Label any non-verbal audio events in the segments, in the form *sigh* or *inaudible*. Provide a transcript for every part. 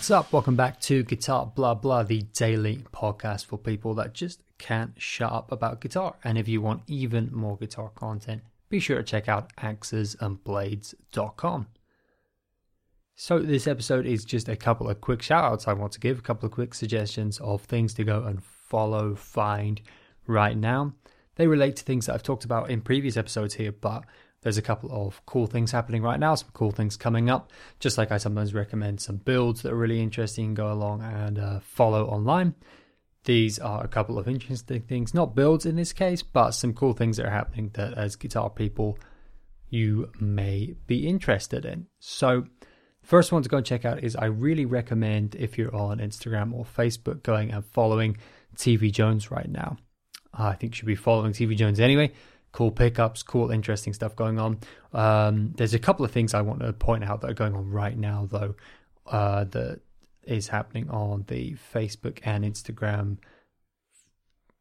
What's up? Welcome back to Guitar Blah Blah, the daily podcast for people that just can't shut up about guitar. And if you want even more guitar content, be sure to check out axesandblades.com. So, this episode is just a couple of quick shout outs I want to give, a couple of quick suggestions of things to go and follow, find right now. They relate to things that I've talked about in previous episodes here, but there's a couple of cool things happening right now, some cool things coming up. Just like I sometimes recommend some builds that are really interesting, go along and uh, follow online. These are a couple of interesting things, not builds in this case, but some cool things that are happening that as guitar people you may be interested in. So, first one to go and check out is I really recommend if you're on Instagram or Facebook going and following TV Jones right now. I think you should be following TV Jones anyway cool pickups, cool, interesting stuff going on. Um, there's a couple of things I want to point out that are going on right now, though, uh, that is happening on the Facebook and Instagram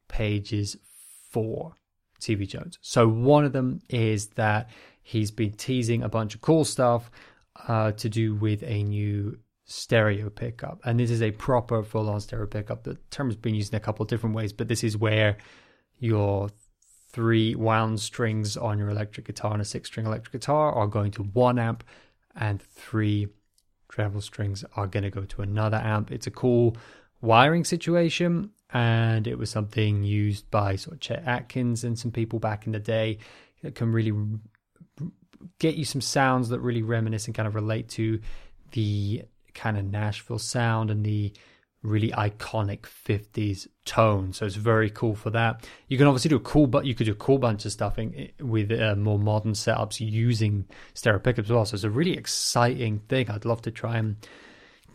pages for TV Jones. So one of them is that he's been teasing a bunch of cool stuff uh, to do with a new stereo pickup, and this is a proper full-on stereo pickup. The term has been used in a couple of different ways, but this is where your three wound strings on your electric guitar and a six string electric guitar are going to one amp, and three treble strings are going to go to another amp. It's a cool wiring situation, and it was something used by sort of Chet Atkins and some people back in the day that can really get you some sounds that really reminisce and kind of relate to the kind of Nashville sound and the really iconic 50s tone. So it's very cool for that. You can obviously do a cool, but you could do a cool bunch of stuff in, with uh, more modern setups using stereo pickups as well. So it's a really exciting thing. I'd love to try and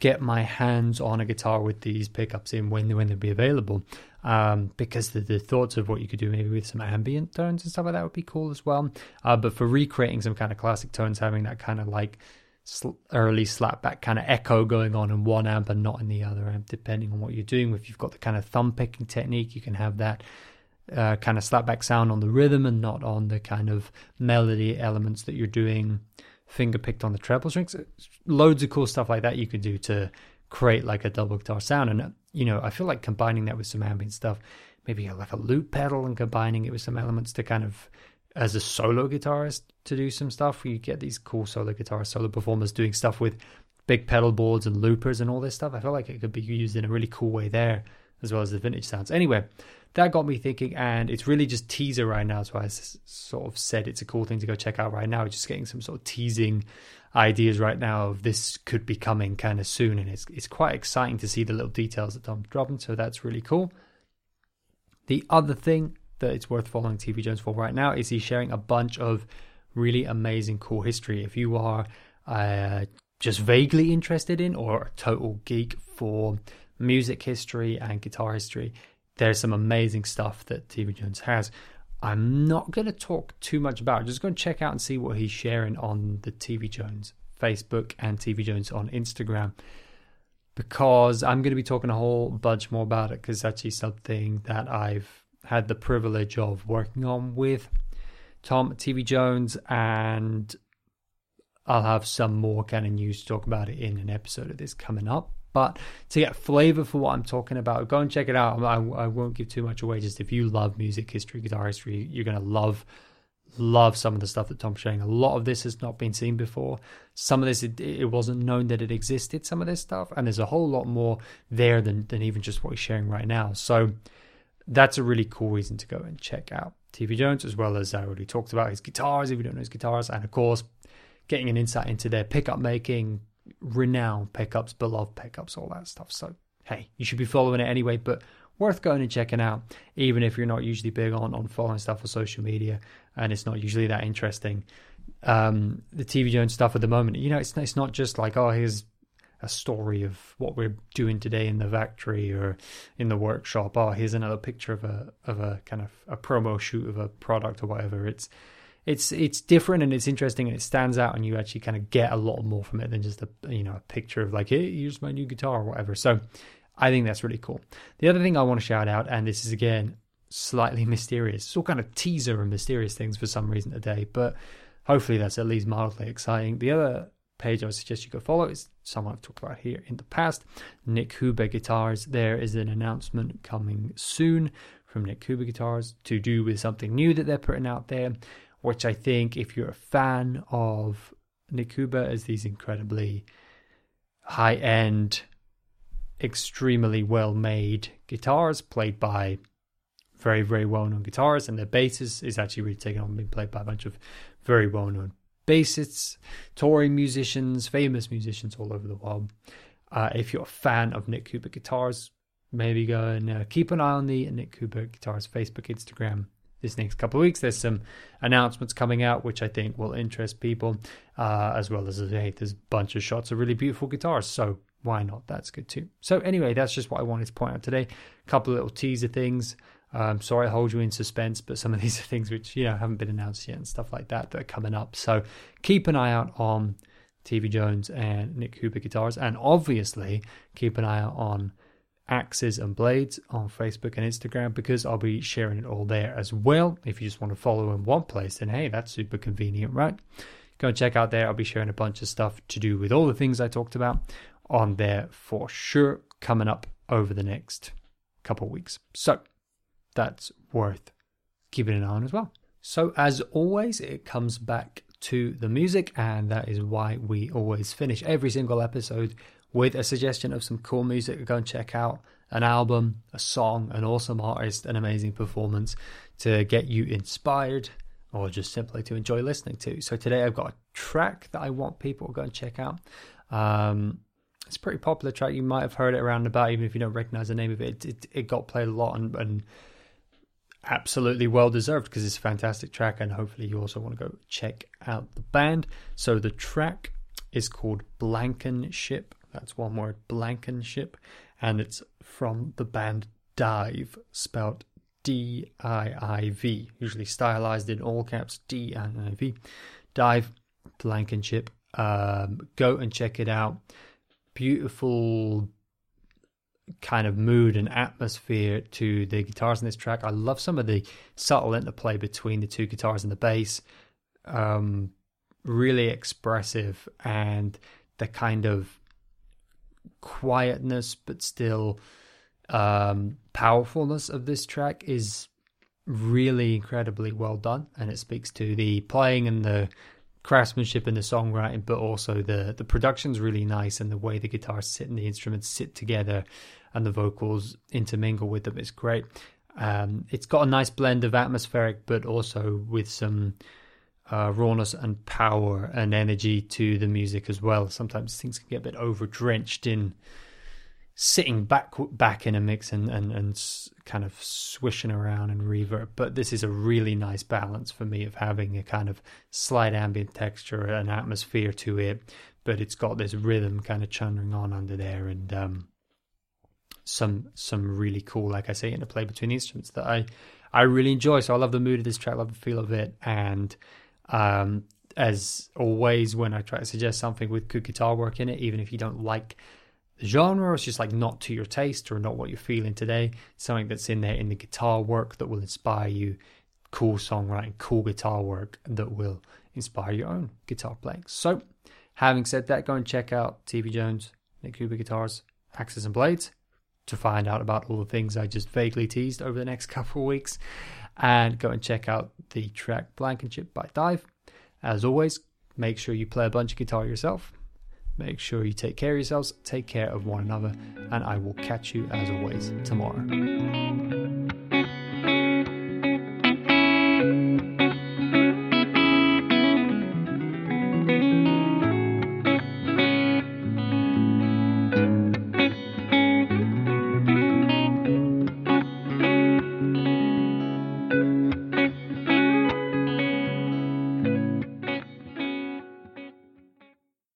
get my hands on a guitar with these pickups in when when they'd be available. Um, because the, the thoughts of what you could do maybe with some ambient tones and stuff like that would be cool as well. Uh, but for recreating some kind of classic tones, having that kind of like sl- early slapback kind of echo going on in one amp and not in the other amp, depending on what you're doing. If you've got the kind of thumb picking technique, you can have that uh, kind of slapback sound on the rhythm and not on the kind of melody elements that you're doing finger picked on the treble strings. Loads of cool stuff like that you could do to create like a double guitar sound. And, uh, you know, I feel like combining that with some ambient stuff, maybe like a loop pedal and combining it with some elements to kind of as a solo guitarist to do some stuff. You get these cool solo guitarists, solo performers doing stuff with big pedal boards and loopers and all this stuff. I feel like it could be used in a really cool way there, as well as the vintage sounds. Anyway, that got me thinking, and it's really just teaser right now. So I sort of said it's a cool thing to go check out right now. Just getting some sort of teasing ideas right now of this could be coming kind of soon, and it's it's quite exciting to see the little details that Tom's dropping. So that's really cool. The other thing that it's worth following TV Jones for right now is he's sharing a bunch of really amazing, cool history. If you are uh, just vaguely interested in or a total geek for music history and guitar history, there's some amazing stuff that TV Jones has. I'm not going to talk too much about. Just going to check out and see what he's sharing on the TV Jones Facebook and TV Jones on Instagram because I'm going to be talking a whole bunch more about it because it's actually something that I've had the privilege of working on with Tom TV Jones, and I'll have some more kind of news to talk about it in an episode of this coming up. But to get flavor for what I'm talking about, go and check it out. I, I won't give too much away. Just if you love music history, guitar history, you're gonna love love some of the stuff that Tom's sharing. A lot of this has not been seen before. Some of this it, it wasn't known that it existed. Some of this stuff, and there's a whole lot more there than than even just what he's sharing right now. So that's a really cool reason to go and check out TV Jones, as well as I already talked about his guitars, if you don't know his guitars, and of course, getting an insight into their pickup making, renowned pickups, beloved pickups, all that stuff. So, hey, you should be following it anyway, but worth going and checking out, even if you're not usually big on, on following stuff on social media and it's not usually that interesting. Um, the TV Jones stuff at the moment, you know, it's, it's not just like, oh, here's a story of what we're doing today in the factory or in the workshop. Oh, here's another picture of a of a kind of a promo shoot of a product or whatever. It's it's it's different and it's interesting and it stands out and you actually kind of get a lot more from it than just a you know a picture of like hey here's my new guitar or whatever. So I think that's really cool. The other thing I want to shout out and this is again slightly *laughs* mysterious, it's all kind of teaser and mysterious things for some reason today, but hopefully that's at least mildly exciting. The other page I would suggest you go follow. It's someone I've talked about here in the past. Nik Huber Guitars. There is an announcement coming soon from Nik Huber Guitars to do with something new that they're putting out there, which I think if you're a fan of Nik Huber as these incredibly high end, extremely well made guitars played by very, very well known guitarists, and their bass is actually really taken on being played by a bunch of very well known bassists, touring musicians, famous musicians all over the world. Uh, if you're a fan of Nik Huber guitars, maybe go and uh, keep an eye on the Nik Huber guitars Facebook, Instagram. This next couple of weeks, there's some announcements coming out, which I think will interest people, uh, as well as hey, there's a bunch of shots of really beautiful guitars. So why not? That's good too. So anyway, that's just what I wanted to point out today. A couple of little teaser things. Um, sorry I hold you in suspense, but some of *laughs* these are things which you know haven't been announced yet and stuff like that that are coming up. So keep an eye out on TV Jones and Nik Huber guitars, and obviously keep an eye out on Axes and Blades on Facebook and Instagram because I'll be sharing it all there as well. If you just want to follow in one place, then hey, that's super convenient, right? Go and check out there. I'll be sharing a bunch of stuff to do with all the things I talked about on there for sure coming up over the next couple weeks. So that's worth keeping an eye on as well. So, as always, it comes back to the music, and that is why we always finish every single episode with a suggestion of some cool music to go and check out an album, a song, an awesome artist, an amazing performance to get you inspired or just simply to enjoy listening to. So, today I've got a track that I want people to go and check out. Um, it's a pretty popular track. You might have heard it around about, even if you don't recognize the name of it. It, it, it got played a lot and, and absolutely well deserved because it's a fantastic track and hopefully you also want to go check out the band. So the track is called blankenship. That's one word blankenship. And it's from the band DIIV spelled d-i-i-v usually stylized in all caps d-i-i-v DIIV blankenship. Um, go and check it out beautiful kind of mood and atmosphere to the guitars in this track. I love some of the subtle interplay between the two guitars and the bass. Um, really expressive and the kind of quietness but still um, powerfulness of this track is really incredibly well done and it speaks to the playing and the craftsmanship in the songwriting but also the the production's really nice and the way the guitars sit and the instruments sit together and the vocals intermingle with them. It's great. Um, it's got a nice blend of atmospheric, but also with some uh, rawness and power and energy to the music as well. Sometimes things can get a bit over drenched in sitting back back in a mix and, and, and kind of swishing around and reverb. But this is a really nice balance for me of having a kind of slight ambient texture and atmosphere to it, but it's got this rhythm kind of churning on under there and um, some some really cool, like I say, interplay between the instruments that I I really enjoy. So I love the mood of this track, love the feel of it, and um, as always, when I try to suggest something with good guitar work in it, even if you don't like genre, or it's just like not to your taste or not what you're feeling today, something that's in there in the guitar work that will inspire you, cool songwriting, cool guitar work that will inspire your own guitar playing. So, having said that, go and check out TV Jones, Nik Huber Guitars, Axes and Blades to find out about all the things I just vaguely teased over the next *laughs* couple of weeks. And go and check out the track Blankenship by DIIV. As always, make sure you play a bunch of guitar yourself. Make sure you take care of yourselves, take care of one another, and I will catch you as always tomorrow.